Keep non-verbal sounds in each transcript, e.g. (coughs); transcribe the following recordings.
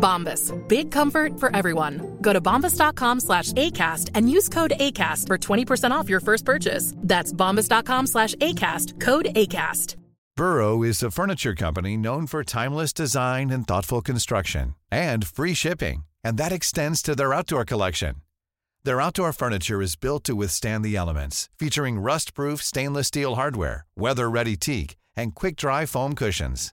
Bombas. Big comfort for everyone. Go to bombas.com slash ACAST and use code ACAST for 20% off your first purchase. That's bombas.com slash ACAST. Code ACAST. Burrow is a furniture company known for timeless design and thoughtful construction and free shipping. And that extends to their outdoor collection. Their outdoor furniture is built to withstand the elements, featuring rust-proof stainless steel hardware, weather-ready teak, and quick-dry foam cushions.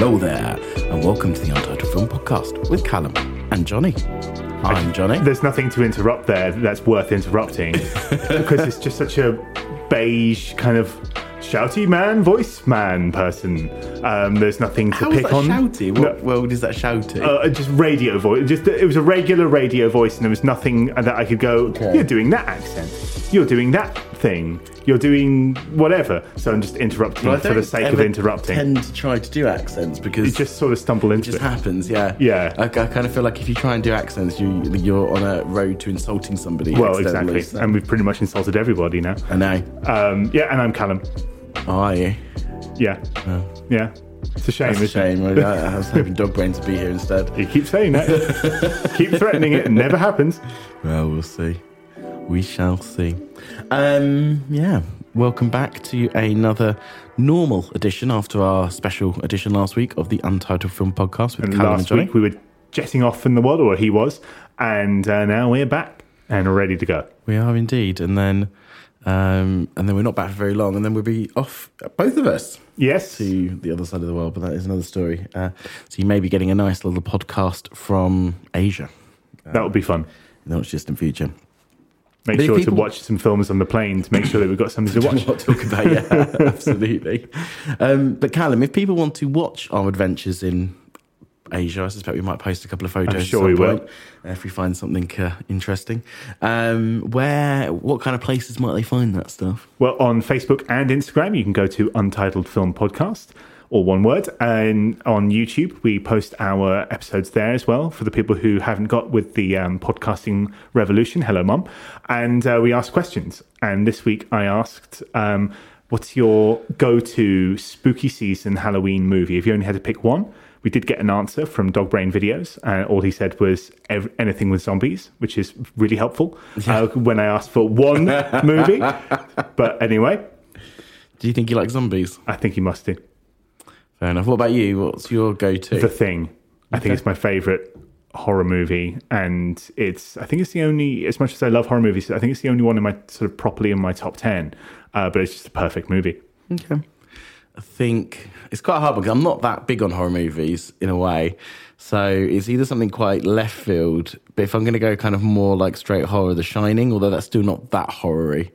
Hello there, and welcome to the Untitled Film Podcast with Callum and Johnny. I'm Johnny. There's nothing to interrupt there that's worth interrupting (laughs) because it's just such a beige kind of shouty man, voice man person. Um, there's nothing to How is pick that on. shouty? What world is that shouty? Uh, just radio voice. Just it was a regular radio voice, and there was nothing that I could go. You're doing that accent. You're doing that thing. You're doing whatever. So I'm just interrupting Well, for the sake of interrupting. tend to try to do accents because you just sort of stumble into it just it. happens. Yeah, Yeah. I, I kind of feel like if you try and do accents, you you're on a road to insulting somebody. Well, exactly. so- And we've pretty much insulted everybody now. I know. Um, yeah, and I'm Callum. Oh, are you? Yeah. Yeah. It's a shame, It's a isn't it? shame. I, I was hoping Dog Brain to be here instead. You keep saying that. (laughs) keep threatening it. It never happens. Well, we'll see. We shall see. Um, yeah. Welcome back to another normal edition after our special edition last week of the Untitled Film Podcast with And Callum and last Johnny. week we were jetting off in the world, or he was, and uh, now we're back and ready to go. We are indeed, and then um, and then we're not back for very long, and then we'll be off, both of us, Yes. to the other side of the world. But that is another story. Uh, so you may be getting a nice little podcast from Asia. That would be fun. in just in future. Make But sure people- to watch some films on the plane to make sure that we've got something to (laughs) watch. What to talk about? Yeah, (laughs) (laughs) absolutely. Um, but Callum, if people want to watch our adventures in Asia, I suspect we might post a couple of photos. I'm sure we will. point, uh, if we find something uh, interesting. Um, where, what kind of places might they find that stuff? Well, on Facebook and Instagram, you can go to Untitled Film Podcast, or one word. And on YouTube, we post our episodes there as well for the people who haven't got with the um, podcasting revolution. Hello, Mum. And uh, we ask questions. And this week I asked, um, what's your go to spooky season Halloween movie? If you only had to pick one, we did get an answer from Dog Brain Videos. and all he said was ev- anything with zombies, which is really helpful uh, when I asked for one (laughs) movie. But anyway, Do you think you like zombies? I think he must do. Fair enough. What about you? What's your go-to? The Thing. I think it's my favorite horror movie, and it's. I think it's the only. As much as I love horror movies, I think it's the only one in my sort of properly in my top ten. Uh, but it's just a perfect movie. Okay. I think it's quite hard because I'm not that big on horror movies in a way. So it's either something quite left field, but if I'm going to go kind of more like straight horror, The Shining, although that's still not that horror-y.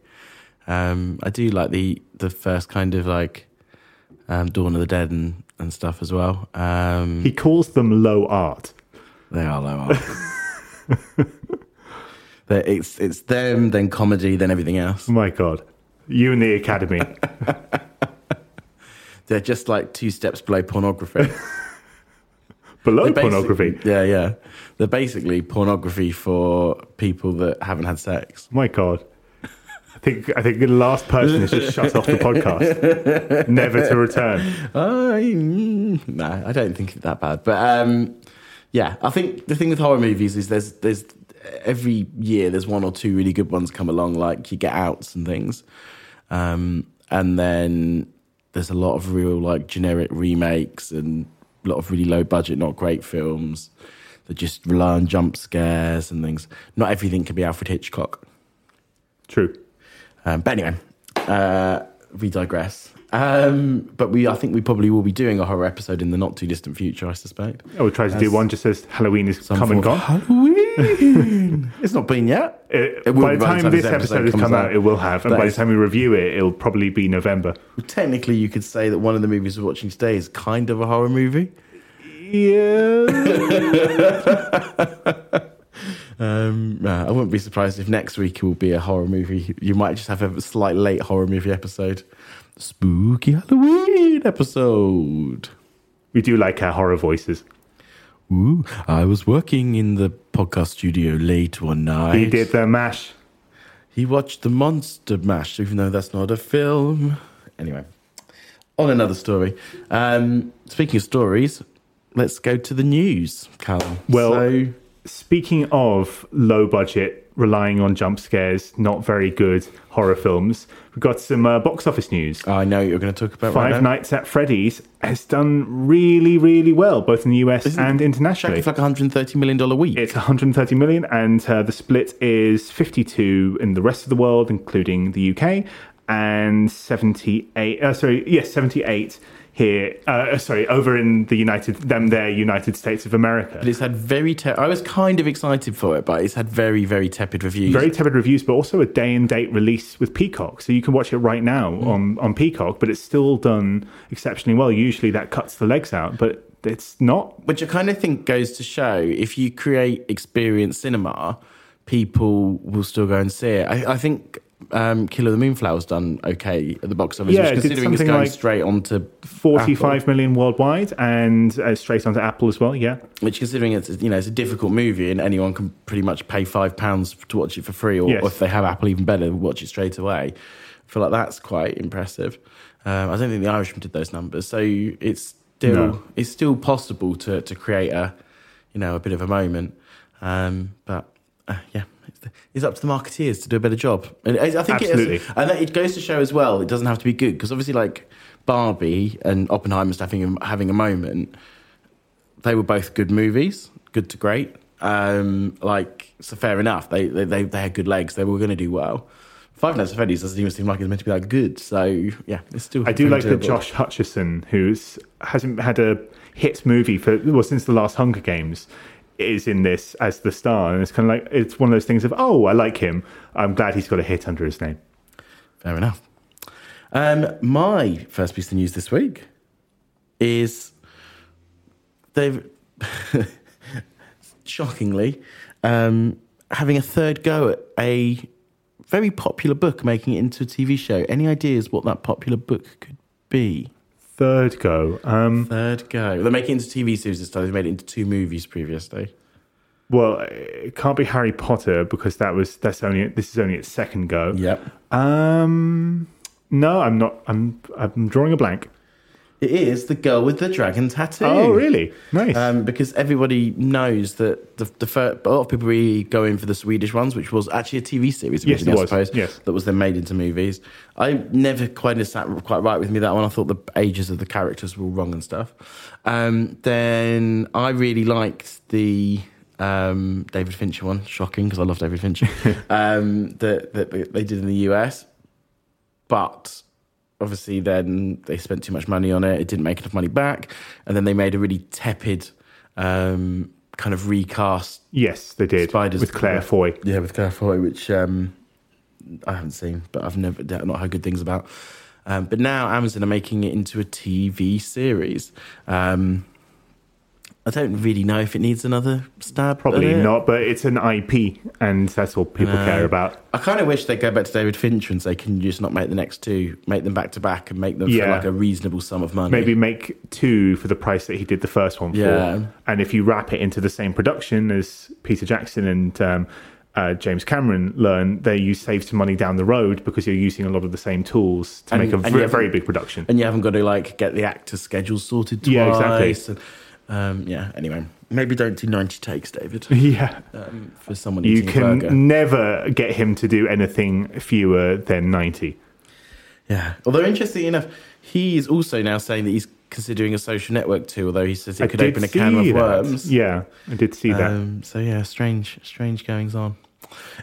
Um, I do like the the first kind of like um, Dawn of the Dead and, and stuff as well. Um, He calls them low art. they are low art. (laughs) It's it's them, then comedy, then everything else. My God, you and the Academy. (laughs) They're just like two steps below pornography. (laughs) Below pornography. Yeah, yeah. They're basically pornography for people that haven't had sex. My God. I think I think the last person is just shut off the podcast, never to return. I, mm, no, I don't think it's that bad. But um, yeah, I think the thing with horror movies is there's there's every year there's one or two really good ones come along, like you get outs and things, um, and then there's a lot of real like generic remakes and a lot of really low budget, not great films that just rely on jump scares and things. Not everything can be Alfred Hitchcock. True. Um, but anyway, uh, we digress. Um, but we, I think we probably will be doing a horror episode in the not too distant future. I suspect. I will try to do one just as Halloween is come and gone. Halloween. (laughs) it's not been yet. It- It will by the time this episode has come out, it will have, and That by the time we review it, it'll probably be November. Technically, you could say that one of the movies we're watching today is kind of a horror movie. Yeah. (laughs) (laughs) Um, I wouldn't be surprised if next week will be a horror movie. You might just have a slight late horror movie episode, spooky Halloween episode. we do like our horror voices. Ooh, I was working in the podcast studio late one night. He did the mash. He watched the Monster Mash, even though that's not a film. Anyway, on another story. Um, speaking of stories, let's go to the news, Callum. Well- so, Speaking of low budget, relying on jump scares, not very good horror films, we've got some uh, box office news. I know you're going to talk about Five right. Nights at Freddy's has done really, really well, both in the US Isn't and internationally. it's like $130 million week. It's 130 million, and uh, the split is 52 in the rest of the world, including the UK, and 78. Uh, sorry, yes, 78 here. Uh, sorry, over in the United, them there, United States of America. But it's had very. Te- I was kind of excited for it, but it's had very, very tepid reviews. Very tepid reviews, but also a day and date release with Peacock, so you can watch it right now on on Peacock. But it's still done exceptionally well. Usually that cuts the legs out, but it's not. Which I kind of think goes to show if you create experience cinema, people will still go and see it. I, I think um, Killer of the Moonflower's done okay at the box office, Yeah, which considering it's going like straight onto 45 Apple, million worldwide and uh, straight onto Apple as well. Yeah, which considering it's you know it's a difficult movie and anyone can pretty much pay five pounds to watch it for free, or, Yes. or if they have Apple, even better, watch it straight away. I feel like that's quite impressive. Um, I don't think the Irishman did those numbers, so it's still No. it's still possible to to create a you know a bit of a moment. Um, but uh, yeah, it's, it's up to the marketeers to do a better job. And I think Absolutely. it is, and it goes to show as well. It doesn't have to be good because obviously, like Barbie and Oppenheimer's having a, having a moment. They were both good movies, good to great. Um, like so, fair enough. They they they, they had good legs. They were going to do well. Five Nights at Freddy's doesn't even seem like it's meant to be that good. So yeah, it's still. I do like that doable. Josh Hutcherson, who's hasn't had a hit movie for well since the last Hunger Games, is in this as the star, and it's kind of like it's one of those things of oh I like him. I'm glad he's got a hit under his name. Fair enough. Um, my first piece of news this week is they've (laughs) shockingly um, having a third go at a very popular book, making it into a TV show. Any ideas what that popular book could be? Third go. Um, Third go. They're making it into TV series this time. They've made it into two movies previously. well, it can't be Harry Potter because that was that's only this is only its second go. Yep. Um, no, I'm not. I'm I'm drawing a blank. It is the girl with the dragon tattoo. Oh, really? Nice. Um, because everybody knows that the, the first, a lot of people really go in for the Swedish ones, which was actually a TV series Yes, it originally, I was. suppose. Yes. that was then made into movies. I never quite sat quite right with me that one. I thought the ages of the characters were all wrong and stuff. Um, then I really liked the um, David Fincher one. Shocking because I love David Fincher. (laughs) um, that that they did in the US, but obviously then they spent too much money on it. It didn't make enough money back, and then they made a really tepid um, kind of recast. yes, they did Spiders with Claire Foy. Yeah, with Claire Foy, which um, I haven't seen, but I've never not heard good things about. Um, but now Amazon are making it into a TV series. Um, I don't really know if it needs another stab. at Probably not, but it's an IP, and that's all people No. care about. I kind of wish they'd go back to David Fincher and say, "Can you just not make the next two? Make them back to back and make them for Yeah. like a reasonable sum of money." Maybe make two for the price that he did the first one Yeah. for. And if you wrap it into the same production as Peter Jackson and um, uh, James Cameron learn, they you save some money down the road because you're using a lot of the same tools to And- make a and you very, haven't- very big production. and you haven't got to like get the actors' schedules sorted twice. Yeah, exactly. And, um, yeah. Anyway, maybe don't do ninety takes, David, (laughs) yeah. um, for someone You can never get him to do anything fewer than 90. Yeah. Although interesting enough, he is also now saying that he's considering a social network too. Although he says it I could open a can of that. worms. Yeah, I did see that. Um, so yeah, strange, strange goings on.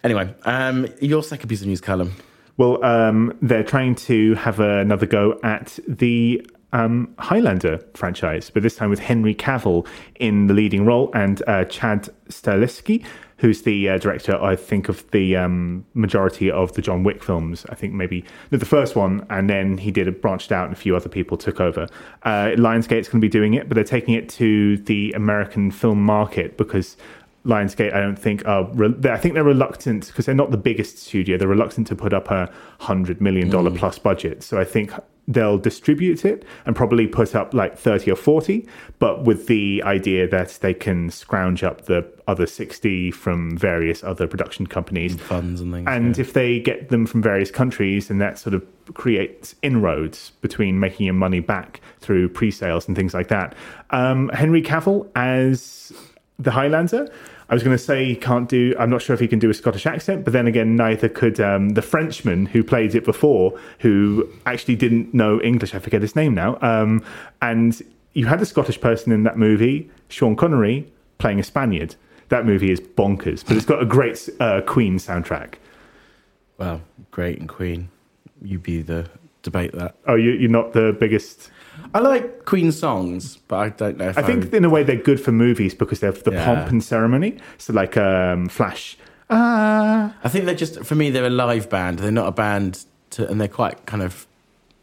Anyway, um, your second piece of news, Callum. Well, um, they're trying to have another go at the um, Highlander franchise, but this time with Henry Cavill in the leading role and uh, Chad Stahelski, who's the uh, director, I think, of the um, majority of the John Wick films. I think maybe no, the first one, and then he did a branched out, and a few other people took over. Uh, Lionsgate's going to be doing it, but they're taking it to the American film market because Lionsgate, I don't think are. Re- I think they're reluctant because they're not the biggest studio. They're reluctant to put up a hundred million dollar plus budget. So I think they'll distribute it and probably put up like thirty or forty, but with the idea that they can scrounge up the other sixty from various other production companies. Funds and things. And yeah. if they get them from various countries, and that sort of creates inroads between making your money back through pre-sales and things like that. Um, Henry Cavill as the Highlander. I was going to say he can't do. I'm not sure if he can do a Scottish accent, but then again, neither could um, the Frenchman who played it before, who actually didn't know English. I forget his name now. Um, and you had a Scottish person in that movie, Sean Connery, playing a Spaniard. That movie is bonkers, but it's got a great uh, Queen soundtrack. well, great and Queen. You be the debate that. Oh, you, you're not the biggest. I like Queen songs, but I don't know if I think in a way they're good for movies because they have the Yeah. pomp and ceremony. So like um, Flash. Ah, I think they're just for me. They're a live band. They're not a band, to, and they're quite kind of.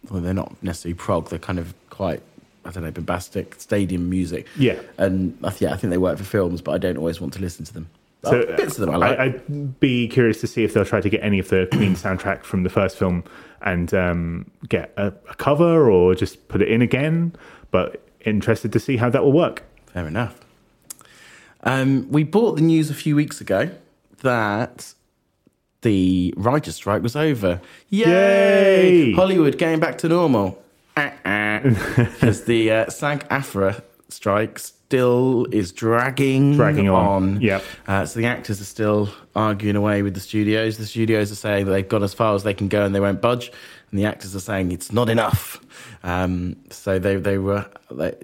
Well, they're not necessarily prog. They're kind of quite. I don't know, bombastic stadium music. Yeah. and I th- yeah, I think they work for films, but I don't always want to listen to them. So, bits of them I like. I, would be curious to see if they'll try to get any of the Queen (clears throat) soundtrack from the first film and um, get a, a cover or just put it in again. But interested to see how that will work. Fair enough. Um, we bought the news a few weeks ago that the writer's strike was over. Yay! Yay! Hollywood getting back to normal. (laughs) Because the uh, SAG AFTRA strike still is dragging, Dragging on. Yep. Uh, so the actors are still arguing away with the studios. The studios are saying that they've gone as far as they can go and they won't budge. And the actors are saying it's not enough. Um, so they they were they,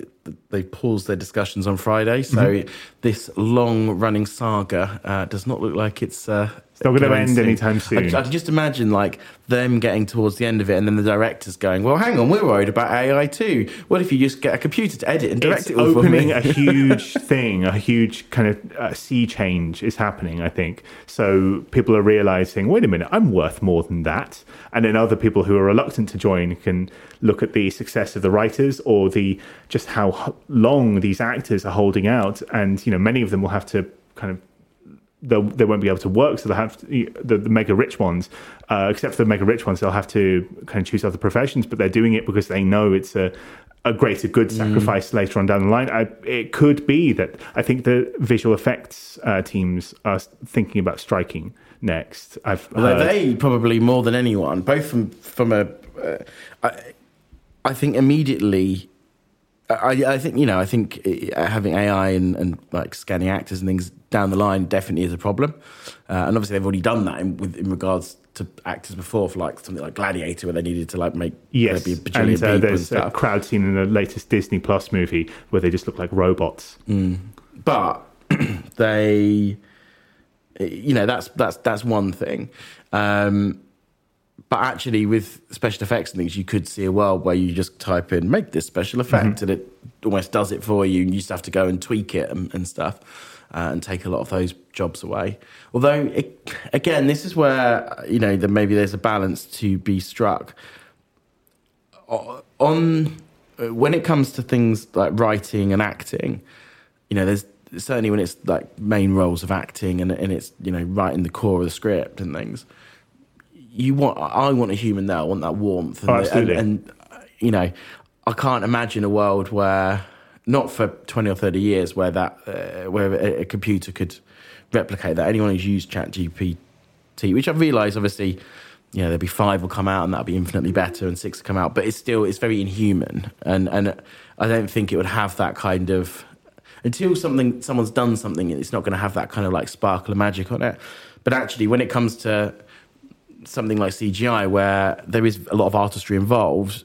they paused their discussions on Friday. So Mm-hmm. this long running saga uh, does not look like it's. Uh, It's not going end anytime soon. I, I can just imagine like them getting towards the end of it, and then the directors going, "Well, hang on, we're worried about AI too. What if you just get a computer to edit and direct it's it all opening me?" a (laughs) huge thing, a huge kind of uh, sea change is happening, I think. So people are realizing, wait a minute, I'm worth more than that. And then other people who are reluctant to join can look at the success of the writers or the just how long these actors are holding out. And, you know, many of them will have to kind of they won't be able to work, so they'll have to, the, the mega rich ones, uh, except for the mega rich ones, they'll have to kind of choose other professions, but they're doing it because they know it's a, a greater good sacrifice later on down the line. I, it could be that I think the visual effects uh, teams are thinking about striking next. I've heard. they probably more than anyone, both from from a, uh, I, I think immediately. I, I think you know. I think uh, having AI and, and like scanning actors and things down the line definitely is a problem, uh, and obviously they've already done that in, with in regards to actors before for like something like Gladiator, where they needed to like make Yes, be a and uh, people and there's a crowd scene in the latest Disney Plus movie where they just look like robots. but (clears throat) they you know that's that's that's one thing um but actually with special effects and things you could see a world where you just type in make this special effect and it almost does it for you and you just have to go and tweak it and, and stuff uh, and take a lot of those jobs away although it, again this is where you know that maybe there's a balance to be struck on uh, when it comes to things like writing and acting you know, there's certainly when it's like main roles of acting and, and it's, you know, writing the core of the script and things. You want, I want a human there. I want that warmth. And, Oh, absolutely. and, and, you know, I can't imagine a world where, not for 20 or 30 years, where that, uh, where a, a computer could replicate that. Anyone who's used ChatGPT, which I've realised, obviously, you know, there'll be five will come out and that'll be infinitely better, and six will come out, but it's still it's very inhuman, and and I don't think it would have that kind of until something someone's done something, it's not going to have that kind of like sparkle of magic on it. But actually, when it comes to something like CGI, where there is a lot of artistry involved,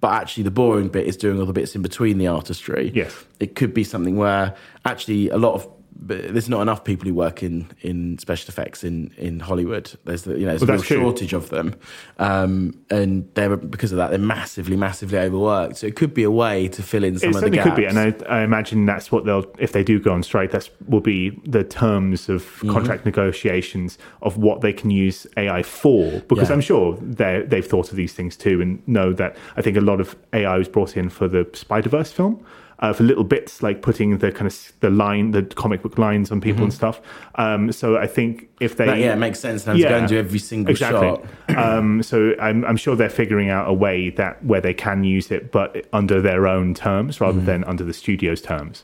but actually the boring bit is doing all the bits in between the artistry. Yes. it could be something where actually a lot of but there's not enough people who work in, in special effects in, in Hollywood. There's the, you know there's Well, a true. shortage of them, um, and they're because of that they're massively massively overworked. So it could be a way to fill in some it of the gaps. could be, and I, I imagine that's what they'll if they do go on strike. That's will be the terms of Mm-hmm. contract negotiations of what they can use AI for. Because Yeah. I'm sure they they've thought of these things too, and know that I think a lot of AI was brought in for the Spider Verse film. Uh, for little bits like putting the kind of the line, the comic book lines on people and stuff. Um, so I think if they, Mm-hmm. That- yeah, it makes sense to go and do every single shot. (clears throat) um, so I'm, I'm sure they're figuring out a way that where they can use it, but under their own terms rather Mm-hmm. than under the studio's terms.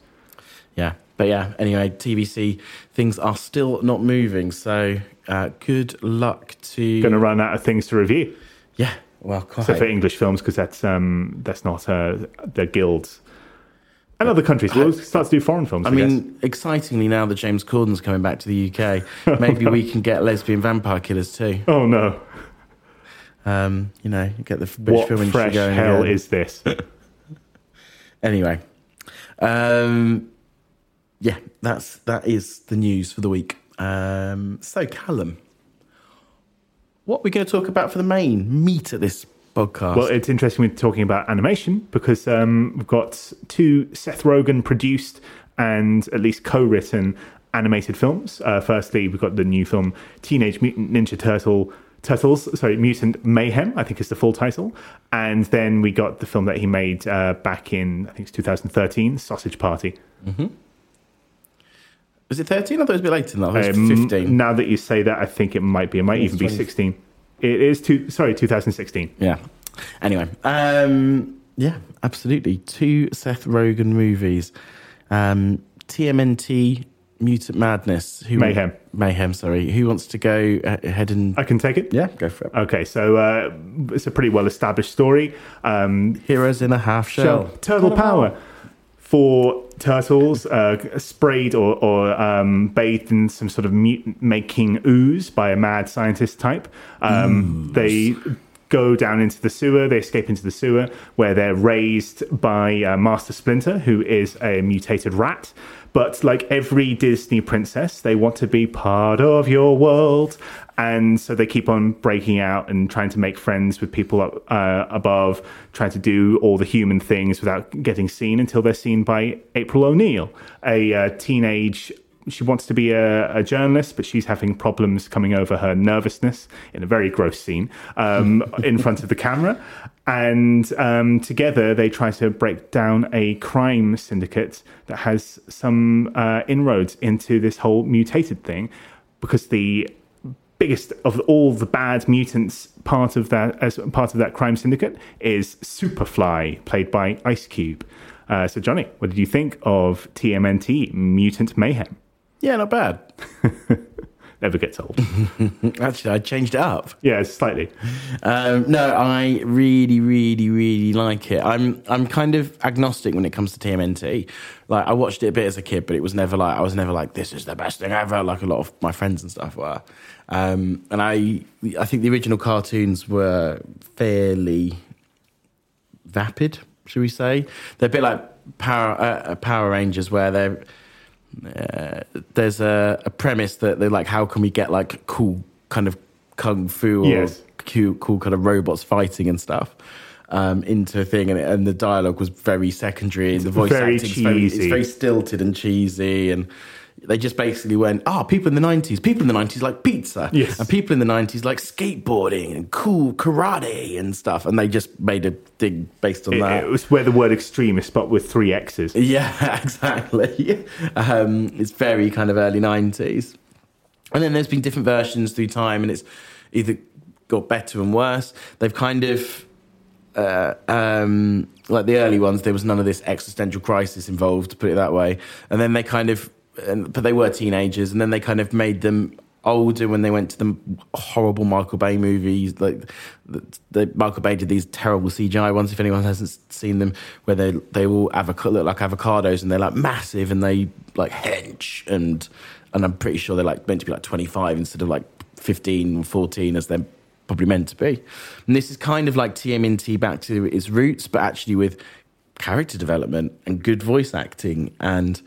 Yeah, but yeah. Anyway, TBC things are still not moving. So uh, good luck to. Going to run out of things to review, Yeah, well, quite. except for English films because that's um, that's not uh, the guilds and other countries. We'll start to do foreign films. I I, guess. mean, excitingly now that James Corden's coming back to the UK, (laughs) maybe we can get lesbian vampire killers too. oh no, Um, you know, get the British what film industry fresh going hell again. is this? (laughs) Anyway, um, yeah, that's that is the news for the week. Um, so, Callum, what are we going to talk about for the main meat at this podcast? Well, it's interesting we're talking about animation because um, we've got two Seth Rogen produced and at least co-written animated films. Uh, firstly, we've got the new film Teenage Mutant Ninja Turtle. Turtles, sorry, Mutant Mayhem, I think is the full title. And then we got the film that he made uh, back in, I think it's 2013, Sausage Party. was it 13? I thought it was a bit later than that. I Um, 15. Now that you say that, I think it might be. It might even be 16. It is two. Sorry, 2016. Yeah. Anyway, um, yeah, absolutely. Two Seth Rogen movies. Um, TMNT Mutant Madness. Who Mayhem. Mayhem, sorry. Who wants to go uh, ahead and. I can take it. yeah, go for it. Okay, so uh, it's a pretty well established story. Um, Heroes in a half shell. shell, turtle power. Four turtles uh, sprayed or, or um, bathed in some sort of mutant making ooze by a mad scientist type. Um, they go down into the sewer, they escape into the sewer, where they're raised by uh, Master Splinter, who is a mutated rat. But like every Disney princess, they want to be part of your world. And so they keep on breaking out and trying to make friends with people up, uh, above, trying to do all the human things without getting seen until they're seen by April O'Neil, a uh, teenage. She wants to be a, a journalist, but she's having problems coming over her nervousness in a very gross scene um, (laughs) in front of the camera. And um, together they try to break down a crime syndicate that has some uh, inroads into this whole mutated thing because the biggest of all the bad mutants part of that as part of that crime syndicate is Superfly, played by Ice Cube. Uh, so, Johnny, what did you think of TMNT Mutant Mayhem? Yeah, not bad. (laughs) Never gets old. (laughs) Actually, I changed it up. yeah, slightly. Um, no, I really, really, really like it. I'm I'm kind of agnostic when it comes to TMNT. Like I watched it a bit as a kid, but it was never like I was never like this is the best thing ever. Like a lot of my friends and stuff were. Um, and I I think the original cartoons were fairly vapid, should we say? They're a bit like Power uh, Power Rangers, where they're uh, there's a, a premise that they're like, how can we get like cool kind of kung fu or Yes. cool, cool kind of robots fighting and stuff um, into a thing, and, and the dialogue was very secondary, and the voice very acting very, it's very stilted and cheesy, and they just basically went, oh, people in the '90s, people in the '90s like pizza, Yes. and people in the '90s like skateboarding and cool karate and stuff, and they just made a thing based on It, that. it was where the word extremist, but with three X's. Yeah, (laughs) exactly. Um, it's very kind of early 90s. And then there's been different versions through time, and it's either got better and worse. They've kind of, uh, um, like the early ones, there was none of this existential crisis involved, to put it that way. And then they kind of and, but they were teenagers, and then they kind of made them older when they went to the horrible Michael Bay movies. Like the, the Michael Bay did these terrible CGI ones. If anyone hasn't seen them, where they they all avoc- look like avocados and they're like massive and they like hench and and I'm pretty sure they're like meant to be like 25 instead of like 15 or 14 as they're probably meant to be. And this is kind of like TMNT back to its roots, but actually with character development and good voice acting, and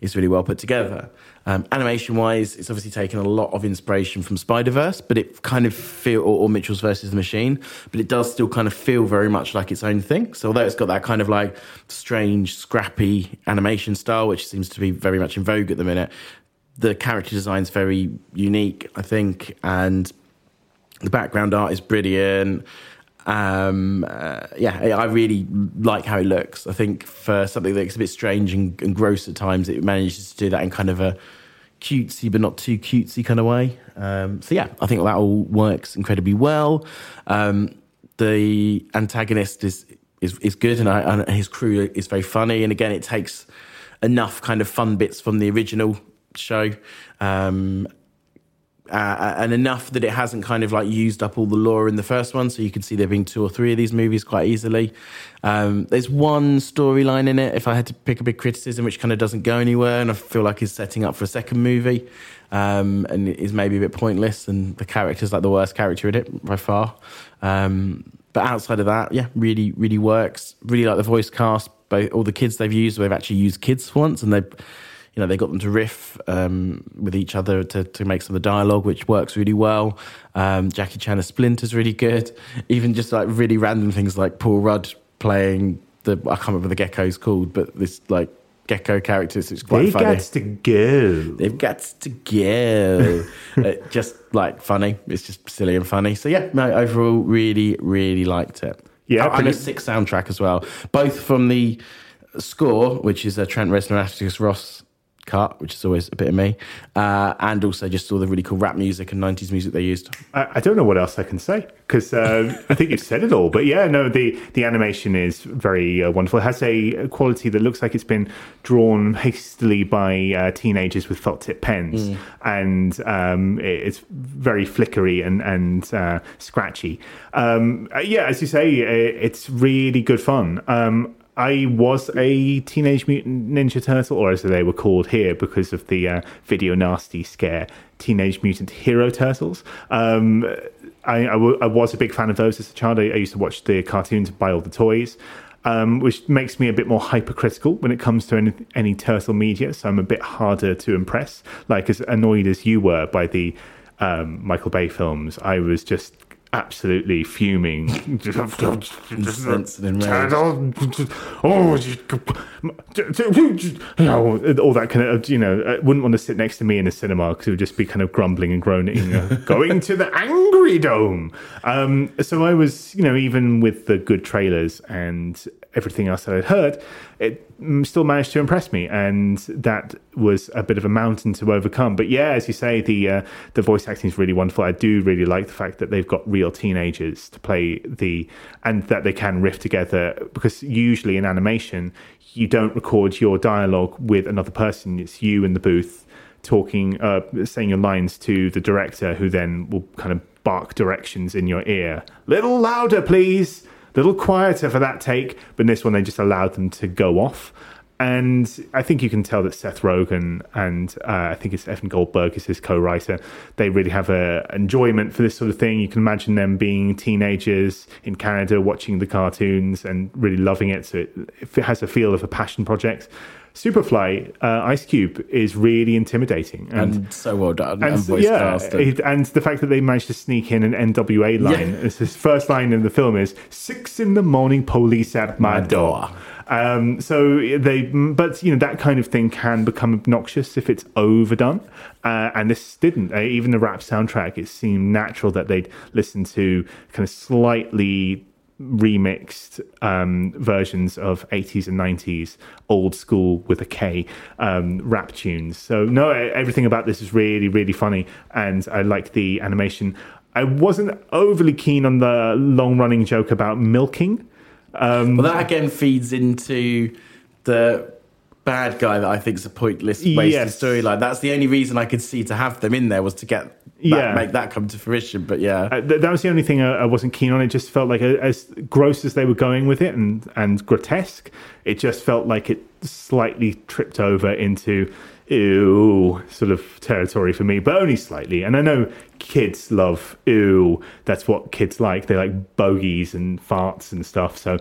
it's really well put together. Um, animation wise, it's obviously taken a lot of inspiration from Spider Verse, but it kind of feel or, or, Mitchell's versus the Machine, but it does still kind of feel very much like its own thing. So although it's got that kind of like strange, scrappy animation style, which seems to be very much in vogue at the minute, the character design is very unique, I think, and the background art is brilliant. Um, uh, yeah, I really like how it looks. I think for something that's a bit strange and, and, gross at times, it manages to do that in kind of a cutesy but not too cutesy kind of way. Um, so yeah, I think that all works incredibly well. Um, the antagonist is is, is good, and, I, and his crew is very funny. And again, it takes enough kind of fun bits from the original show um, uh, and enough that it hasn't kind of like used up all the lore in the first one. So you can see there being two or three of these movies quite easily. Um, there's one storyline in it, if I had to pick a big criticism, which kind of doesn't go anywhere, and I feel like is setting up for a second movie, um, and is maybe a bit pointless. And the character's like the worst character in it by far. Um, but outside of that, yeah, really, really works. Really like the voice cast. Both all the kids they've used, they've actually used kids once, and they you know, they got them to riff um, with each other to, to make some of the dialogue, which works really well. Um, Jackie Chan as Splinter's really good. (laughs) Even just like really random things like Paul Rudd playing the, I can't remember the gecko's called, but this like gecko characters. It's quite they funny. They've got to go. They've got to go. (laughs) uh, just like funny. It's just silly and funny. So yeah, no, overall, really, really liked it. Yeah, and a sick soundtrack as well, both from the score, which is a Trent Reznor, Atticus Ross cut, which is always a bit of me, uh, and also just all the really cool rap music and '90s music they used. I, I don't know what else I can say because uh, I think you've said it all. But yeah, no, the the animation is very uh, wonderful. It has a quality that looks like it's been drawn hastily by uh, teenagers with felt tip pens, mm. and um, it, it's very flickery and and uh, scratchy. Um, uh, yeah, as you say, it, it's really good fun. Um, I was a Teenage Mutant Ninja Turtle, or as they were called here because of the uh, video nasty scare, Teenage Mutant Hero Turtles. Um, I, I, w- I was a big fan of those as a child. I, I used to watch the cartoons, and buy all the toys. Um, which makes me a bit more hypercritical when it comes to any, any, turtle media. So I'm a bit harder to impress. Like as annoyed as you were by the um, Michael Bay films, I was just absolutely fuming. oh, all that kind of, you know, I wouldn't want to sit next to me in a cinema because it would just be kind of grumbling and groaning, uh, (laughs) going to the Angry Dome. Um, so I was, you know, even with the good trailers and everything else that I'd heard, it still managed to impress me, and that was a bit of a mountain to overcome. But yeah, as you say, the uh, the voice acting is really wonderful. I do really like the fact that they've got real teenagers to play the, and that they can riff together because usually in animation you don't record your dialogue with another person; it's you in the booth talking, uh, saying your lines to the director, who then will kind of bark directions in your ear. Little louder, please little quieter for that take, but in this one they just allowed them to go off. And I think you can tell that Seth Rogen and uh, I think it's Evan Goldberg is his co-writer. They really have a enjoyment for this sort of thing. You can imagine them being teenagers in Canada watching the cartoons and really loving it. So it, it has a feel of a passion project. Superfly, uh, Ice Cube is really intimidating and, and so well done. And, and yeah, it, and the fact that they managed to sneak in an NWA line. Yeah. His first line in the film is six in the morning, police at my, my door. door. Um, so they, but you know that kind of thing can become obnoxious if it's overdone, uh, and this didn't. Uh, even the rap soundtrack, it seemed natural that they'd listen to kind of slightly remixed um, versions of 80s and 90s old school with a K um, rap tunes. So no, everything about this is really really funny, and I like the animation. I wasn't overly keen on the long running joke about milking. Um, well, that again feeds into the bad guy that I think is a pointless wasted Yes. storyline. That's the only reason I could see to have them in there was to get Yeah. make that come to fruition. But yeah, Uh, th- that was the only thing I, I wasn't keen on. It just felt like a, as gross as they were going with it and and grotesque. It just felt like it slightly tripped over into ew sort of territory for me, but only slightly. And I know kids love ew. That's what kids like. They like bogies and farts and stuff. So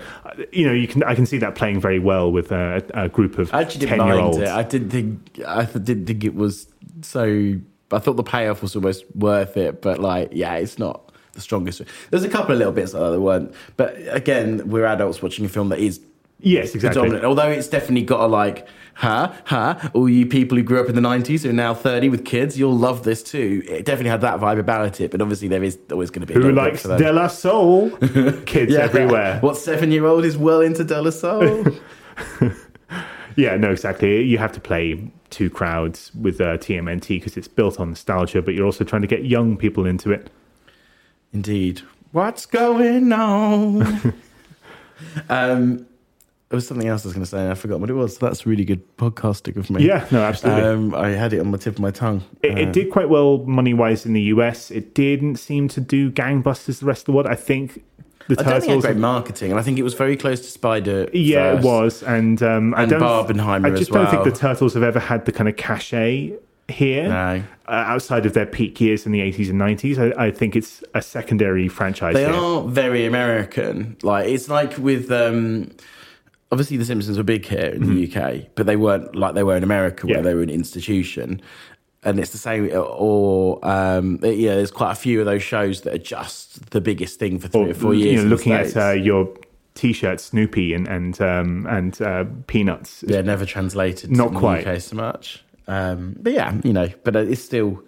you know, you can I can see that playing very well with a, a group of I actually didn't ten year mind olds. it. I didn't think I th- didn't think it was so. I thought the payoff was almost worth it, but like, yeah, it's not the strongest. There's a couple of little bits that weren't, but again, we're adults watching a film that is Yes, exactly. predominant. Although it's definitely got a like, huh, huh, all you people who grew up in the 90s who are now 30 with kids, you'll love this too. It definitely had that vibe about it, but obviously there is always going to be a Who likes. De La Soul? (laughs) Kids Yeah. everywhere. What seven year old is well into De La Soul? (laughs) Yeah, no, exactly. You have to play two crowds with uh, TMNT because it's built on nostalgia, but you're also trying to get young people into it. Indeed. What's going on? (laughs) um, there was something else I was going to say, and I forgot what it was. That's really good podcasting of me. Yeah, no, absolutely. Um, I had it on the tip of my tongue. It, it did quite well money wise in the US. It didn't seem to do gangbusters the rest of the world. I think the I don't think great marketing, and I think it was very close to Spider. yeah, it was, and um, I don't. I just as don't think the turtles have ever had the kind of cachet here. No. Uh, outside of their peak years in the 80s and 90s, I, I think it's a secondary franchise. They here. are very American. Like it's like with um, obviously the Simpsons were big here in the UK, but they weren't like they were in America where Mm-hmm. Yeah. they were an institution. And it's the same, or um, yeah, there's quite a few of those shows that are just the biggest thing for three or, four years. You know, looking at uh, your T-shirt, Snoopy and and um, and uh, Peanuts. yeah, never translated. Not quite. UK so much. Um, but yeah, you know, but it's still.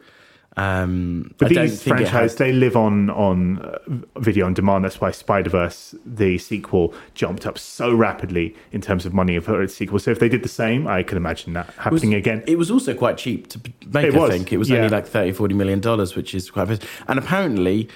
Um, But I don't these it has- they live on on uh, video on demand. That's why Spider Verse, the sequel, jumped up so rapidly in terms of money for its sequel. So if they did the same, I can imagine that was- happening again. It was also quite cheap to make, It I was, think. It was yeah. only like 30, 40 million dollars, which is quite. And apparently,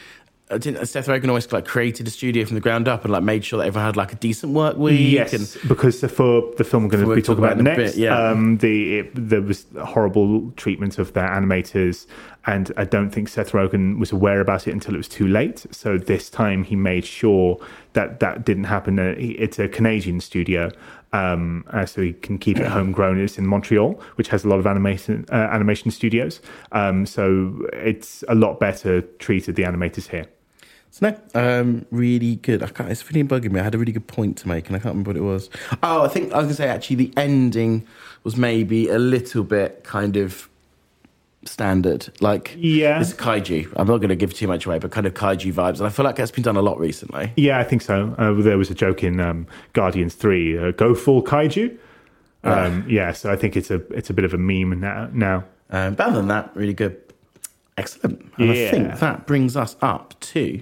didn't Seth Rogen always like created a studio from the ground up and like made sure that everyone had like a decent work week? Yes, And because for the film we're going to be talk talking about, about next, bit, yeah. um, the it, there was horrible treatment of their animators, and I don't think Seth Rogen was aware about it until it was too late. So this time he made sure that that didn't happen. Uh, It's a Canadian studio, um, uh, so he can keep it (clears throat) homegrown. It's in Montreal, which has a lot of animation uh, animation studios. Um, so it's a lot better treated the animators here. So no, um, really good. I can't, it's really bugging me. I had a really good point to make, and I can't remember what it was. Oh, I think I was going to say actually the ending was maybe a little bit kind of standard. Like, Yeah. it's kaiju. I'm not going to give too much away, but kind of kaiju vibes, and I feel like that's been done a lot recently. Yeah, I think so. Uh, there was a joke in um, Guardians Three, uh, "Go full kaiju." Um, yeah, so I think it's a it's a bit of a meme now. now. Um, but other than that, really good. Excellent. And I think that brings us up to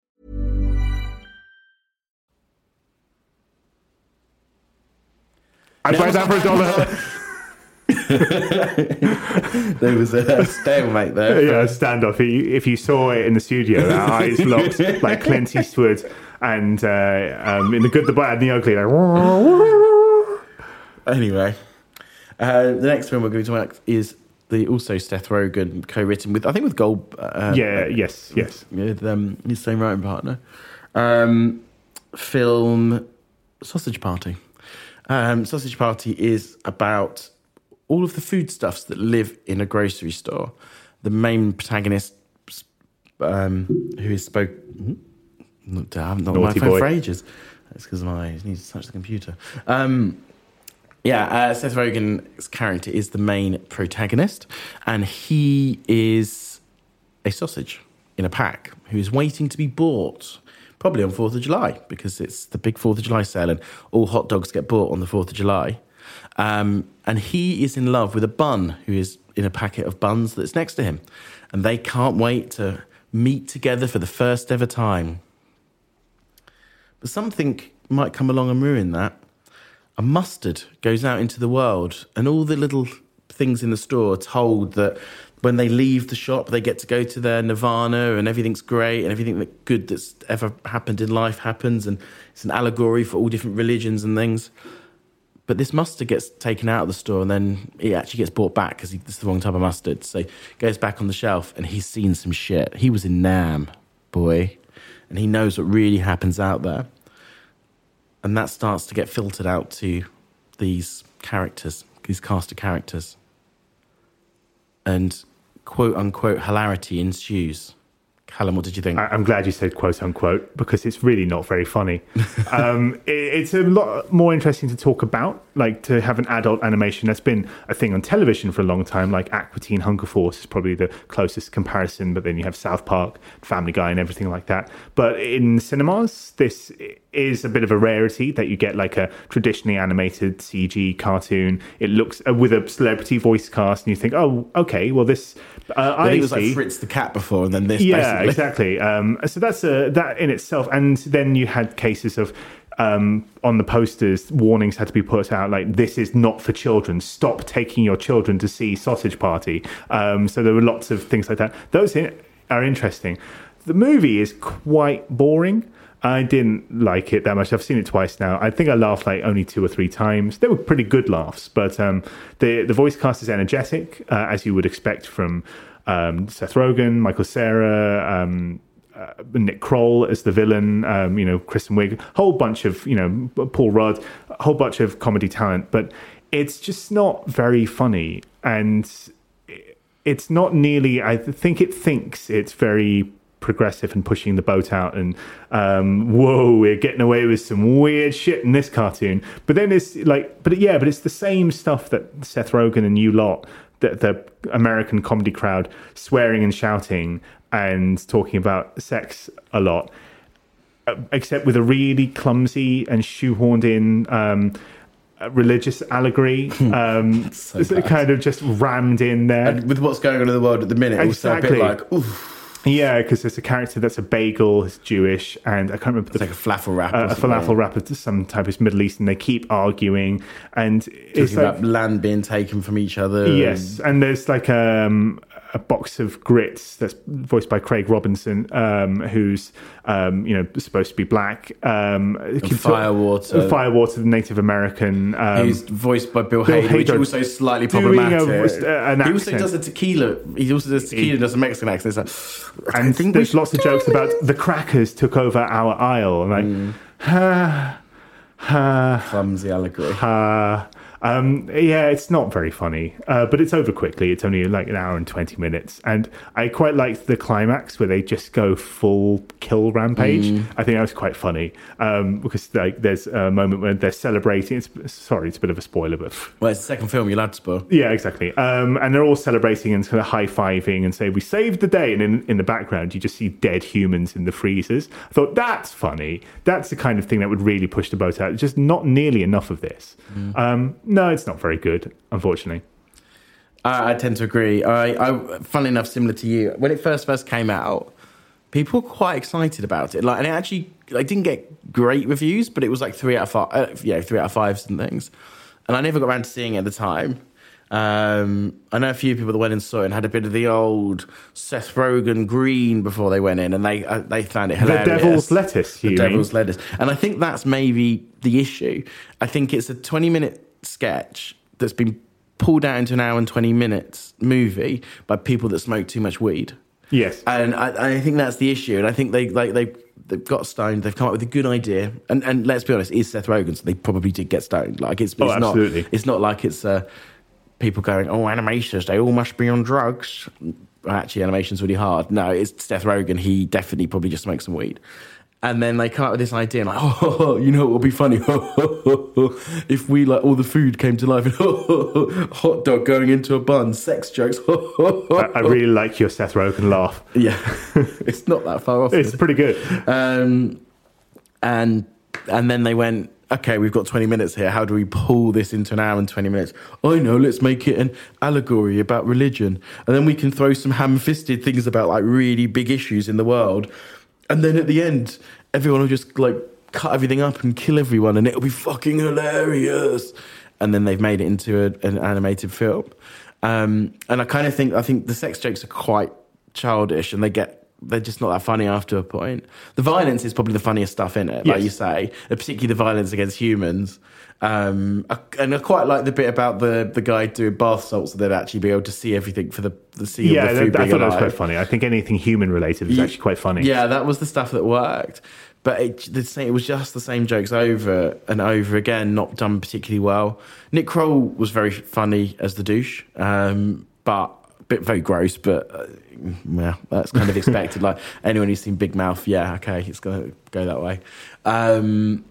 I buy that for a dollar. There was a stalemate there. yeah, standoff. If you, if you saw it in the studio, our eyes locked like Clint Eastwood, and uh, um, in the good, the bad, and the ugly. Like, (laughs) Anyway, uh, the next film we're going to talk about is the also Seth Rogen co-written with I think with Gold. Uh, yeah, yes, yes. with um, his same writing partner. Um, film Sausage Party. Um, Sausage Party is about all of the foodstuffs that live in a grocery store. The main protagonist, um, who is spoke, not, I haven't my phone boy. for ages. That's because my need to touch the computer. Um, yeah, uh, Seth Rogen's character is the main protagonist, and he is a sausage in a pack who is waiting to be bought, probably on 4th of July, because it's the big 4th of July sale and all hot dogs get bought on the 4th of July. Um, and he is in love with a bun who is in a packet of buns that's next to him. And they can't wait to meet together for the first ever time. But something might come along and ruin that. A mustard goes out into the world, and all the little things in the store are told that when they leave the shop, they get to go to their nirvana and everything's great and everything that good that's ever happened in life happens. And it's an allegory for all different religions and things. But this mustard gets taken out of the store and then it actually gets brought back because it's the wrong type of mustard. So goes back on the shelf and he's seen some shit. He was in Nam, boy, and he knows what really happens out there. And that starts to get filtered out to these characters, these cast of characters. And quote unquote hilarity ensues. Callum, what did you think? I- I'm glad you said quote unquote because it's really not very funny. (laughs) um, it, it's a lot more interesting to talk about, like to have an adult animation. That's been a thing on television for a long time. Like Aqua Teen Hunger Force is probably the closest comparison, but then you have South Park, Family Guy, and everything like that. But in cinemas, this is a bit of a rarity that you get like a traditionally animated CG cartoon. It looks uh, with a celebrity voice cast, and you think, oh, okay, well this. Uh, I think it was like Fritz the cat before, and then this. yeah, basically. (laughs) exactly. Um, so that's a, that in itself, and then you had cases of um, on the posters warnings had to be put out like this is not for children. Stop taking your children to see Sausage Party. Um, so there were lots of things like that. Those are interesting. The movie is quite boring. I didn't like it that much. I've seen it twice now. I think I laughed like only two or three times. They were pretty good laughs, but um, the the voice cast is energetic, uh, as you would expect from um, Seth Rogen, Michael Cera, um, uh, Nick Kroll as the villain, um, you know, Kristen Wiig, whole bunch of, you know, Paul Rudd, a whole bunch of comedy talent, but it's just not very funny. And it's not nearly, I think it thinks it's very progressive and pushing the boat out and um whoa we're getting away with some weird shit in this cartoon. But then it's like but yeah but it's the same stuff that seth rogen and you lot the, the american comedy crowd swearing and shouting and talking about sex a lot uh, except with a really clumsy and shoehorned in um religious allegory (laughs) um so it's kind of just rammed in there. And with what's going on in the world at the minute, also a Exactly. bit like, oof, yeah, because there's a character that's a bagel, who's Jewish, and I can't remember the it's like a falafel wrap. uh, a falafel wrap of some type of Middle Eastern. They keep arguing, and it's Talking like about land being taken from each other. yes, and there's like um, a box of grits that's voiced by Craig Robinson, um, who's um, you know supposed to be black. Um, Firewater. Firewater, the Native American. Um, He's voiced by Bill, Bill Hader, which also slightly a- problematic. uh, an he also does a tequila. He also does tequila and does a Mexican accent. Like, and think there's lots of jokes it. about the crackers took over our aisle, and like. Mm. Ha, ha, clumsy allegory. Uh, um, yeah, it's not very funny, uh, but it's over quickly. It's only like an hour and 20 minutes. And I quite liked the climax where they just go full kill rampage. Mm. I think that was quite funny um, because like there's a moment where they're celebrating. It's, sorry, it's a bit of a spoiler, but Well, it's the second film you're allowed to spoil. yeah, exactly. Um, and they're all celebrating and kind of high fiving and say, We saved the day. And in, in the background, you just see dead humans in the freezers. I thought, That's funny. That's the kind of thing that would really push the boat out. Just not nearly enough of this. Um, no, it's not very good, unfortunately. I, I tend to agree. I, I, funnily enough, similar to you, when it first first came out, people were quite excited about it. Like, and it actually, like, didn't get great reviews, but it was like three out of five, uh, yeah, three out of fives and things. And I never got around to seeing it at the time. Um, I know a few people that went and saw it and had a bit of the old Seth Rogen green before they went in, and they uh, they found it hilarious. The devil's lettuce, the you devil's lettuce, and I think that's maybe the issue. I think it's a twenty-minute sketch that's been pulled out into an hour and twenty minutes movie by people that smoke too much weed. Yes. And I, I think that's the issue. And I think they like they they've got stoned. They've come up with a good idea, and and let's be honest, it's Seth Rogen, so they probably did get stoned. Like it's, it's Oh, not it's not like it's uh, people going, oh, animations, they all must be on drugs. Actually, animation's really hard. No, it's Seth Rogen. He definitely probably just smokes some weed. And then they come up with this idea, like, (laughs) oh, you know what would be funny? (laughs) if we, like, all the food came to life, and (laughs) hot dog going into a bun, sex jokes. I, I really like your Seth Rogen laugh. yeah, it's not that far off. It's pretty good. Um, and and then they went, okay, we've got 20 minutes here. How do we pull this into an hour and 20 minutes? I know, let's make it an allegory about religion. And then we can throw some ham fisted things about like really big issues in the world. And then at the end, everyone will just like cut everything up and kill everyone, and it'll be fucking hilarious. And then they've made it into a, an animated film. Um, and I kind of think I think the sex jokes are quite childish, and they get they're just not that funny after a point. The violence is probably the funniest stuff in it, like Yes. you say, particularly the violence against humans. Um, and I quite like the bit about the the guy doing bath salts, so they'd actually be able to see everything for the the see Yeah, the food I being thought that was quite funny. I think anything human related Ye- actually quite funny. Yeah, that was the stuff that worked. But it, the same, it was just the same jokes over and over again, not done particularly well. Nick Kroll was very funny as the douche, um, but a bit very gross. But uh, well, that's kind of (laughs) expected. like anyone who's seen Big Mouth, yeah, okay, it's gonna go that way. Um,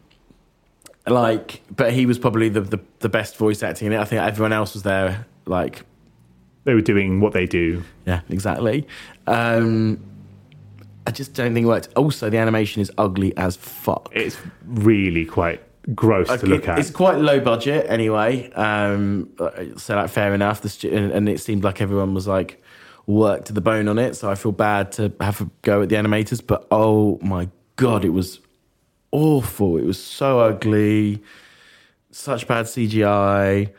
like, but he was probably the, the the best voice acting in it. I think everyone else was there, like They were doing what they do. yeah, exactly. Um, I just don't think it worked. Also, the animation is ugly as fuck. It's really quite gross to look It- at. It's quite low budget anyway. Um, so, like, fair enough. The and it seemed like everyone was like worked to the bone on it. So I feel bad to have a go at the animators. But oh my god, it was awful. It was so ugly. Such bad CGI.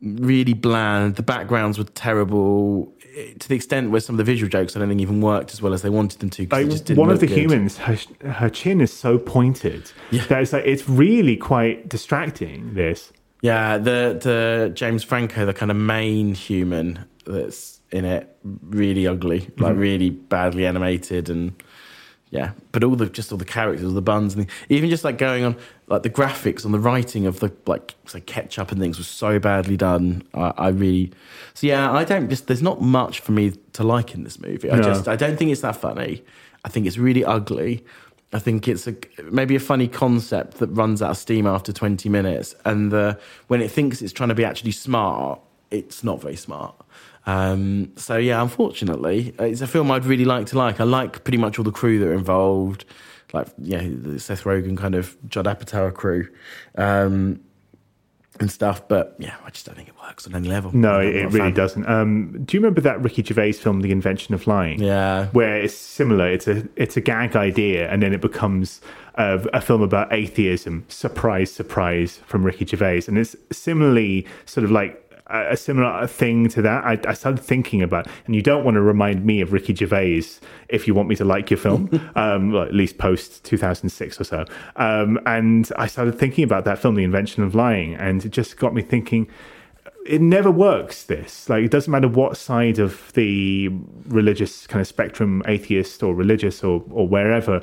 Really bland. The backgrounds were terrible. To the extent where some of the visual jokes I don't think even worked as well as they wanted them to. Like, just didn't one of the good. humans, her, her chin is so pointed Yeah. that it's like it's really quite distracting. This, Yeah, the the James Franco, the kind of main human that's in it, really ugly, like mm-hmm. really badly animated, and yeah. But all the just all the characters, all the buns, and even just like going on, like the graphics and the writing of the like say ketchup and things was so badly done. I, I really, so yeah, I don't just. There's not much for me to like in this movie. I No. just I don't think it's that funny. I think it's really ugly. I think it's a maybe a funny concept that runs out of steam after 20 minutes, and the, when it thinks it's trying to be actually smart, it's not very smart. Um, so yeah, unfortunately, it's a film I'd really like to like. I like pretty much all the crew that are involved, like yeah, the Seth Rogen kind of Judd Apatow crew. Um, and stuff, but yeah, I just don't think it works on any level. no, I'm it, not it a really doesn't. Um, do you remember that Ricky Gervais film, The Invention of Lying? Yeah. where it's similar. It's a it's a gag idea, and then it becomes a, a film about atheism. Surprise, surprise, from Ricky Gervais, and it's similarly sort of like a, a similar thing to that. I, I started thinking about, and you don't want to remind me of Ricky Gervais if you want me to like your film, (laughs) um, well, at least post two thousand six or so. Um, and I started thinking about that film, The Invention of Lying, and it just got me thinking it never works this like it doesn't matter what side of the religious kind of spectrum atheist or religious or or wherever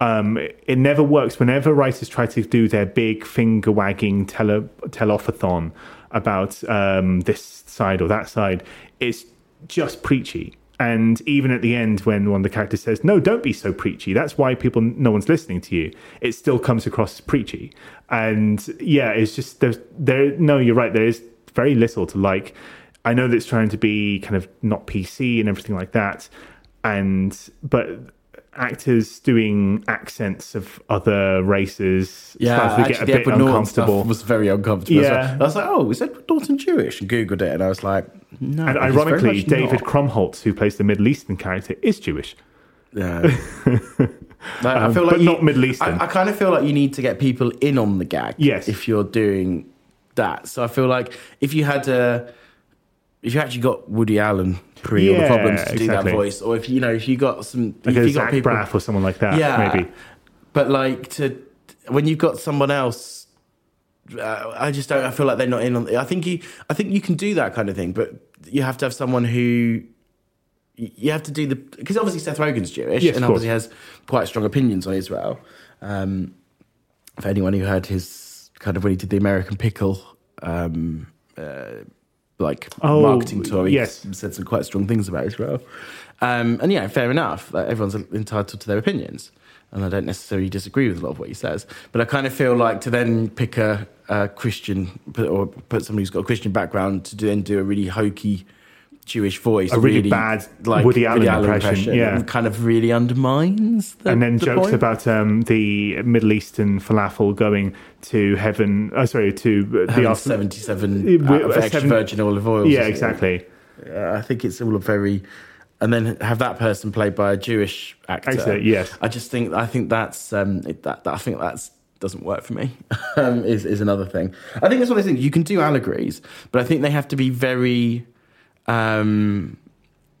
um, it, it never works whenever writers try to do their big finger wagging tele teleophthon about um, this side or that side it's just preachy. And even at the end when one of the characters says no don't be so preachy that's why people no one's listening to you. It still comes across as preachy. And yeah it's just there's there no you're right there is very little to like. I know that it's trying to be kind of not PC and everything like that, and but actors doing accents of other races Yeah, starts to actually, a bit uncomfortable. was very uncomfortable. Yeah. well. I was like, "Oh, is Edward Norton Jewish?" And googled it, and I was like, "No." and ironically, David not. Krumholtz, who plays the Middle Eastern character, is Jewish. Yeah. (laughs) Like, I Um, feel like but you- not Middle Eastern. I, I kind of feel like you need to get people in on the gag. Yes. If you're doing that, so I feel like if you had a, if you actually got Woody Allen pre all the Yeah, problems to do exactly. that voice, or if you know if you got some, Like if a you got Zach Braff or someone like that, yeah, maybe. But like to when you've got someone else. Uh, I just don't. I feel like they're not in on. I think you. I think you can do that kind of thing, but you have to have someone who you have to do the because obviously Seth Rogen's Jewish Yes, and of course. obviously has quite strong opinions on Israel. Um, for anyone who heard his kind of when he did the American Pickle, um, uh, like Oh, marketing tour, he yes. said some quite strong things about Israel. Um, and yeah, fair enough. Like, everyone's entitled to their opinions, and I don't necessarily disagree with a lot of what he says. But I kind of feel like to then pick a, a Christian or put somebody who's got a Christian background to then do a really hokey Jewish voice, A really bad like Woody Allen impression, yeah. kind of really undermines. The, and then the jokes point. about um, the Middle Eastern falafel going to heaven. Oh, sorry, to the after- seventy-seven Uh, uh, extra seven- virgin olive oil. Yeah, exactly. Uh, I think it's all a very, and then have that person played by a Jewish actor. Actor, yes. I just think I think that's um, that, that I think that's doesn't work for me. (laughs) um, is is another thing. I think it's one of those things you can do allegories, but I think they have to be very. Um,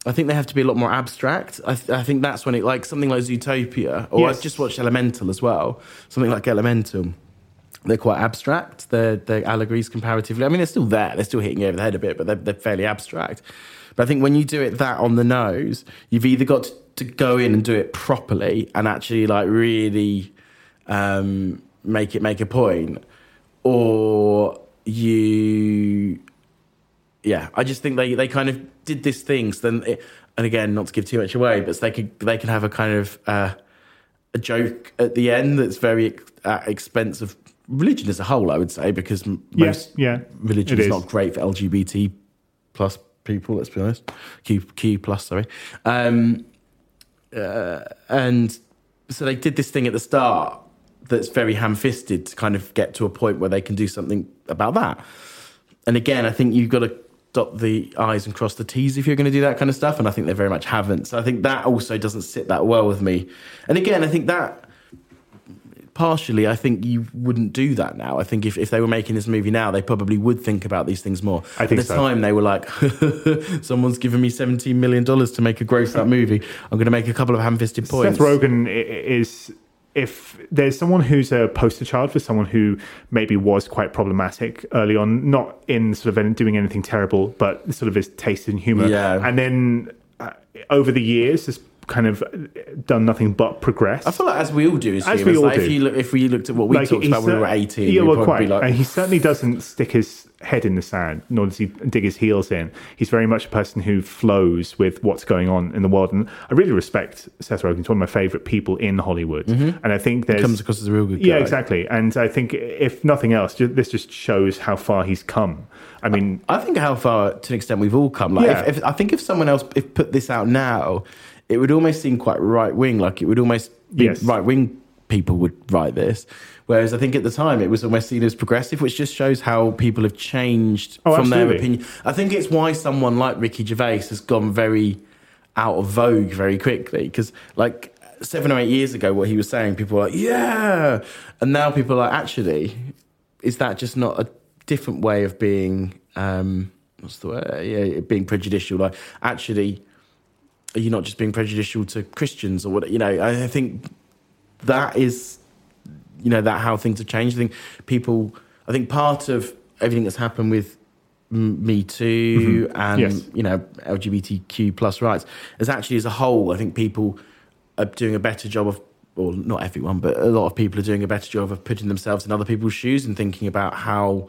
I think they have to be a lot more abstract. I, th- I think that's when it like something like Zootopia, or Yes. I've just watched Elemental as well. Something like Elemental they're quite abstract. They're, they're allegories comparatively. I mean, they're still there. They're still hitting you over the head a bit, but they're, they're fairly abstract. But I think when you do it that on the nose, you've either got to, to go in and do it properly and actually like really um, make it make a point, or you, yeah. I just think they they kind of did this thing. So then, it, and again, not to give too much away, but so they could they can have a kind of. Uh, a joke at the end that's very ex- at expense of religion as a whole, I would say, because m- Yes, most yeah, religion is is. not great for LGBT plus people. Let's be honest, Q Q plus, sorry. Um, uh, and so they did this thing at the start that's very ham-fisted to kind of get to a point where they can do something about that. And again, I think you've got to dot the I's and cross the T's if you're going to do that kind of stuff. And I think they very much haven't. So I think that also doesn't sit that well with me. And again, I think that partially, I think you wouldn't do that now. I think if, if they were making this movie now, they probably would think about these things more. I think At the so. time, they were like, (laughs) someone's given me $17 million to make a gross that movie. I'm going to make a couple of ham-fisted points. Seth Rogen is if there's someone who's a poster child for someone who maybe was quite problematic early on, not in sort of doing anything terrible, but sort of his taste in humor, Yeah. and then uh, over the years has kind of done nothing but progress. I feel like as we all do as, As humans, we all like, If, do. you look, if we looked at what we talked he about when we were 18, Yeah, we'd well, quite. be like, and he certainly doesn't stick his head in the sand, nor does he dig his heels in. He's very much a person who flows with what's going on in the world. And I really respect Seth Rogen. He's one of my favorite people in Hollywood. Mm-hmm. And I think there's. comes across as a real good guy. Yeah, exactly. And I think if nothing else, this just shows how far he's come. I mean, I think how far, to an extent, we've all come. Like, Yeah. if, if, I think if someone else if put this out now, it would almost seem quite right wing. Like it would almost be Yes. right wing people would write this. Whereas I think at the time it was almost seen as progressive, which just shows how people have changed Oh, from their opinion. I think it's why someone like Ricky Gervais has gone very out of vogue very quickly because like seven or eight years ago what he was saying people were like yeah and now people are like actually is that just not a different way of being um what's the word yeah being prejudicial like actually are you not just being prejudicial to christians or what you know I think that is you know that how things have changed. I think people i think part of everything that's happened with me too mm-hmm. and Yes. you know lgbtq plus rights is actually as a whole i think people are doing a better job of or not everyone but a lot of people are doing a better job of putting themselves in other people's shoes and thinking about how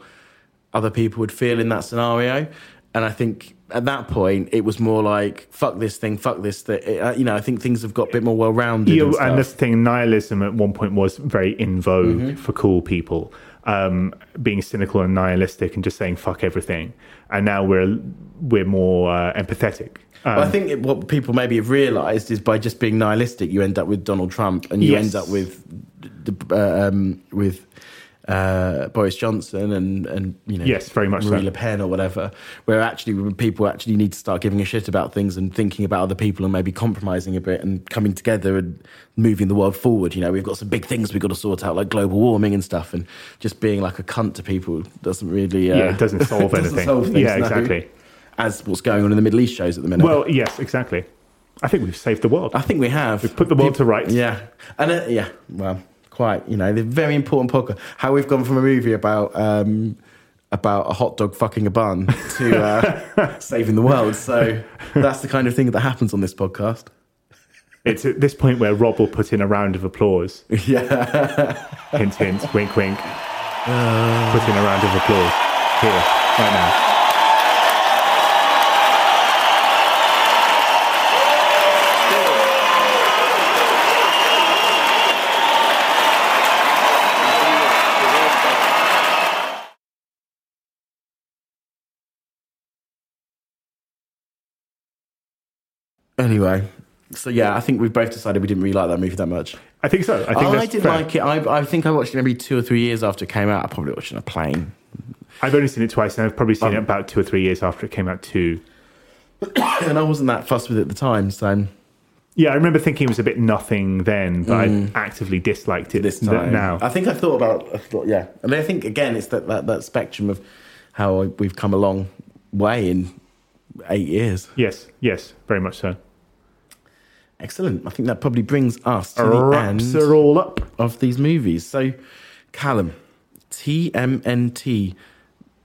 other people would feel in that scenario. And i think at that point it was more like fuck this thing fuck this thing uh, you know i think things have got a bit more well-rounded Yeah, and, and this thing, nihilism at one point was very in vogue Mm-hmm. for cool people, um, being cynical and nihilistic and just saying fuck everything. And now we're we're more uh, empathetic. Um, Well, I think it, what people maybe have realised is by just being nihilistic, you end up with Donald Trump, and you Yes. end up with the- uh, um, with uh, Boris Johnson and and you know Yes, very much Marie so. Le Pen or whatever. Where actually people actually need to start giving a shit about things and thinking about other people and maybe compromising a bit and coming together and moving the world forward. You know, we've got some big things we've got to sort out like global warming and stuff, and just being like a cunt to people doesn't really uh, Yeah, it doesn't (laughs) solve doesn't anything. solve things, Yeah, no. exactly. As what's going on in the Middle East shows at the minute. well, yes, exactly. I think we've saved the world. I think we have. We've put the world to rights. Yeah, and uh, yeah, well, quite. You know, the very important podcast. How we've gone from a movie about um, about a hot dog fucking a bun to uh, (laughs) saving the world. So that's the kind of thing that happens on this podcast. It's at this point where Rob will put in a round of applause. (laughs) Yeah. Hint, hint, wink, wink. Put in a round of applause here, right now. Anyway, so yeah, I think we've both decided we didn't really like that movie that much. I think so. I think I, did fair. like it. I, I think I watched it maybe two or three years after it came out. I probably watched it on a plane. I've only seen it twice, and I've probably Um, seen it about two or three years after it came out too. (coughs) and I wasn't that fussed with it at the time. So Yeah, I remember thinking it was a bit nothing then, but I actively disliked it Mm. this th- time now. I think I thought about. I thought, yeah, and I think again, it's that, that that spectrum of how we've come a long way in eight years. yes, yes, very much so. Excellent. I think that probably brings us to the Wraps end are all up. of these movies. So, Callum, TMNT,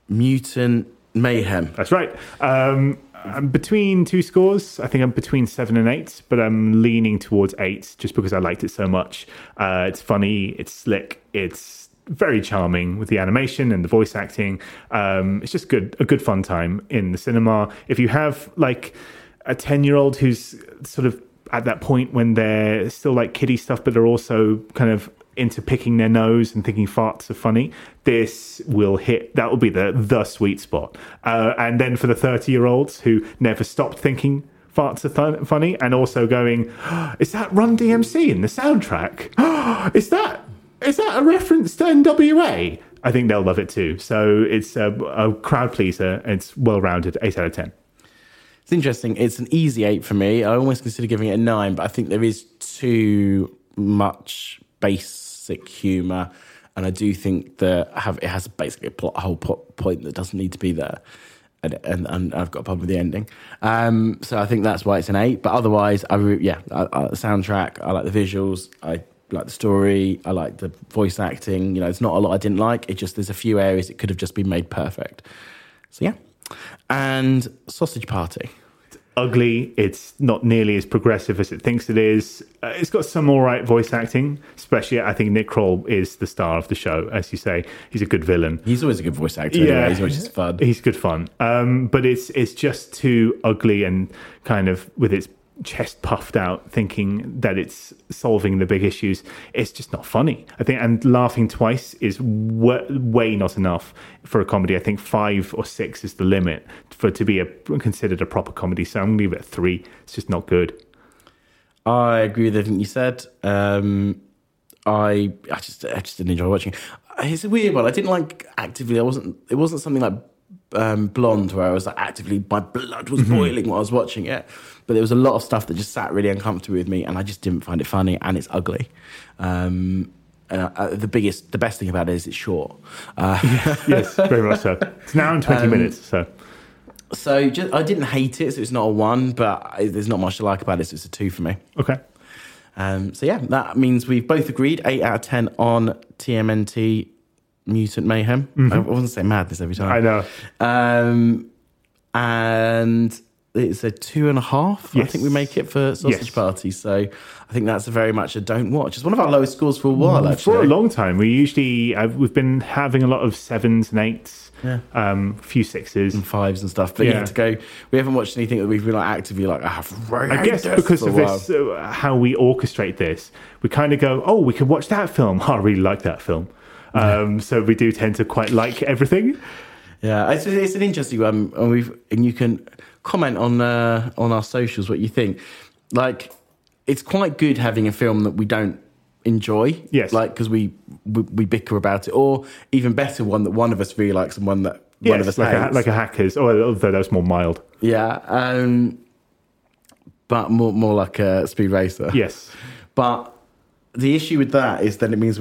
Mutant Mayhem. That's right. Um, I'm between two scores. I think I'm between seven and eight, but I'm leaning towards eight just because I liked it so much. Uh, it's funny, it's slick, it's very charming with the animation and the voice acting. Um, it's just good, a good fun time in the cinema. If you have like a ten year old who's sort of at that point when they're still like kiddie stuff, but they're also kind of into picking their nose and thinking farts are funny, this will hit. That will be the the sweet spot. Uh, and then for the thirty year olds who never stopped thinking farts are th- funny, and also going, is that Run DMC in the soundtrack? (gasps) is that is that a reference to NWA? I think they'll love it too. So it's a, a crowd pleaser. It's well rounded. Eight out of ten. It's interesting. It's an easy eight for me. I almost consider giving it a nine, but I think there is too much basic humour, and I do think that have it has basically a, plot, a whole plot point that doesn't need to be there. And, and, and I've got a problem with the ending, um, so I think that's why it's an eight. But otherwise, I re- yeah, I, I, the soundtrack, I like the visuals, I like the story, I like the voice acting. You know, it's not a lot I didn't like. It just there's a few areas it could have just been made perfect. So yeah, and Sausage Party. Ugly. It's not nearly as progressive as it thinks it is. Uh, it's got some all right voice acting, especially I think Nick Kroll is the star of the show. As you say, he's a good villain. He's always a good voice actor. Yeah, he's always just fun. He's good fun. Um, but it's it's just too ugly and kind of with its chest puffed out, thinking that it's solving the big issues. It's just not funny. I think, and laughing twice is w- way not enough for a comedy. I think five or six is the limit for to be a considered a proper comedy. So I'm gonna leave it at three. It's just not good. I agree with everything you said. Um, I I just I just didn't enjoy watching. it. It's a weird one. I didn't like actively. I wasn't. It wasn't something like um, Blonde where I was like actively my blood was boiling while I was watching it. But there was a lot of stuff that just sat really uncomfortably with me, and I just didn't find it funny. And it's ugly. Um, and uh, the biggest, the best thing about it is it's short. Uh, (laughs) Yes, very much so. It's an hour and twenty minutes. So so just, I didn't hate it. So it's not a one, but I, there's not much to like about it. So it's a two for me. okay. Um, so yeah, that means we've both agreed eight out of ten on TMNT Mutant Mayhem. I wasn't say madness every time. I know. Um, and it's a two and a half. I think we make it for Sausage Yes. Party. So I think that's a very much a don't watch. It's one of our lowest scores for a while. Actually, For a long time, we usually uh, we've been having a lot of sevens and eights, Yeah. um, a few sixes. and fives and stuff. But yeah. Yeah. to go, we haven't watched anything that we've been like actively like. I have. I guess because of this, uh, how we orchestrate this, we kind of go, "Oh, we could watch that film. (laughs) I really like that film." Um, so we do tend to quite like everything. Yeah, it's, it's an interesting one, and we've and you can comment on uh, on our socials what you think. Like, it's quite good having a film that we don't enjoy. Yes. like because we, we we bicker about it, or even better, one that one of us really likes and one that one of us like a, hates. like a hackers, or although that was more mild. yeah, um, but more more like a speed racer. Yes, But the issue with that is then it means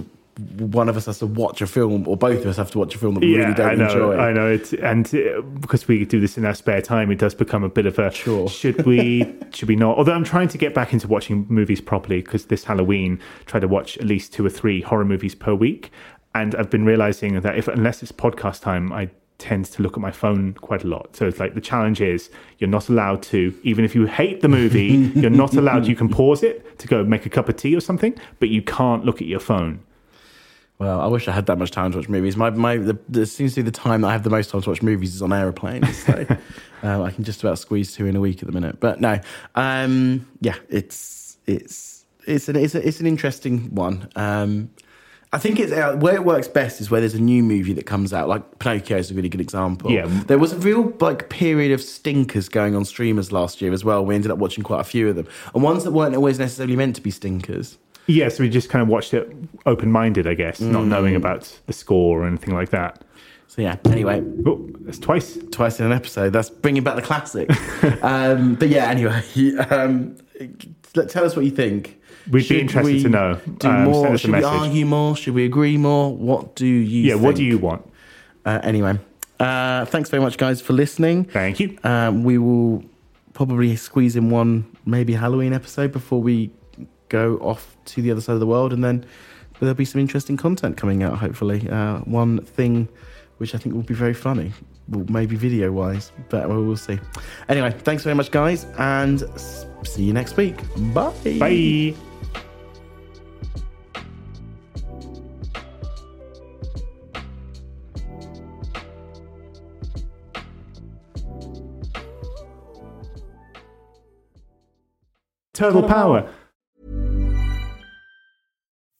one of us has to watch a film, or both of us have to watch a film that we yeah, really don't I know, enjoy. I know. It's and uh, because we do this in our spare time, it does become a bit of a Sure. should we, (laughs) should we not? Although I'm trying to get back into watching movies properly because this Halloween, try to watch at least two or three horror movies per week, and I've been realizing that if unless it's podcast time, I tend to look at my phone quite a lot. So it's like the challenge is you're not allowed to, even if you hate the movie, (laughs) you're not allowed. You can pause it to go make a cup of tea or something, but you can't look at your phone. Well, I wish I had that much time to watch movies. My my the, the seems to be the time that I have the most time to watch movies is on aeroplanes. So um, (laughs) I can just about squeeze two in a week at the minute. But no, um, yeah, it's it's it's an it's, a, it's an interesting one. Um, I think it's uh, where it works best is where there's a new movie that comes out. Like Pinocchio is a really good example. Yeah. there was a real like period of stinkers going on streamers last year as well. We ended up watching quite a few of them, and ones that weren't always necessarily meant to be stinkers. Yeah, so we just kind of watched it open minded, I guess, not knowing about the score or anything like that. So yeah. Anyway, Oh, that's twice. twice in an episode. That's bringing back the classic. (laughs) um, but yeah, anyway, (laughs) um, tell us what you think. We'd be interested we to know. Do Um, send more? Should we argue more? Should we agree more? What do you? Yeah, what do you want? Uh, anyway, uh, thanks very much, guys, for listening. Thank you. Um, we will probably squeeze in one maybe Halloween episode before we go off to the other side of the world, and then there'll be some interesting content coming out. Hopefully, uh, one thing which I think will be very funny, well, maybe video wise, but we will see. Anyway, thanks very much, guys, and see you next week. Bye. Bye. Turtle power.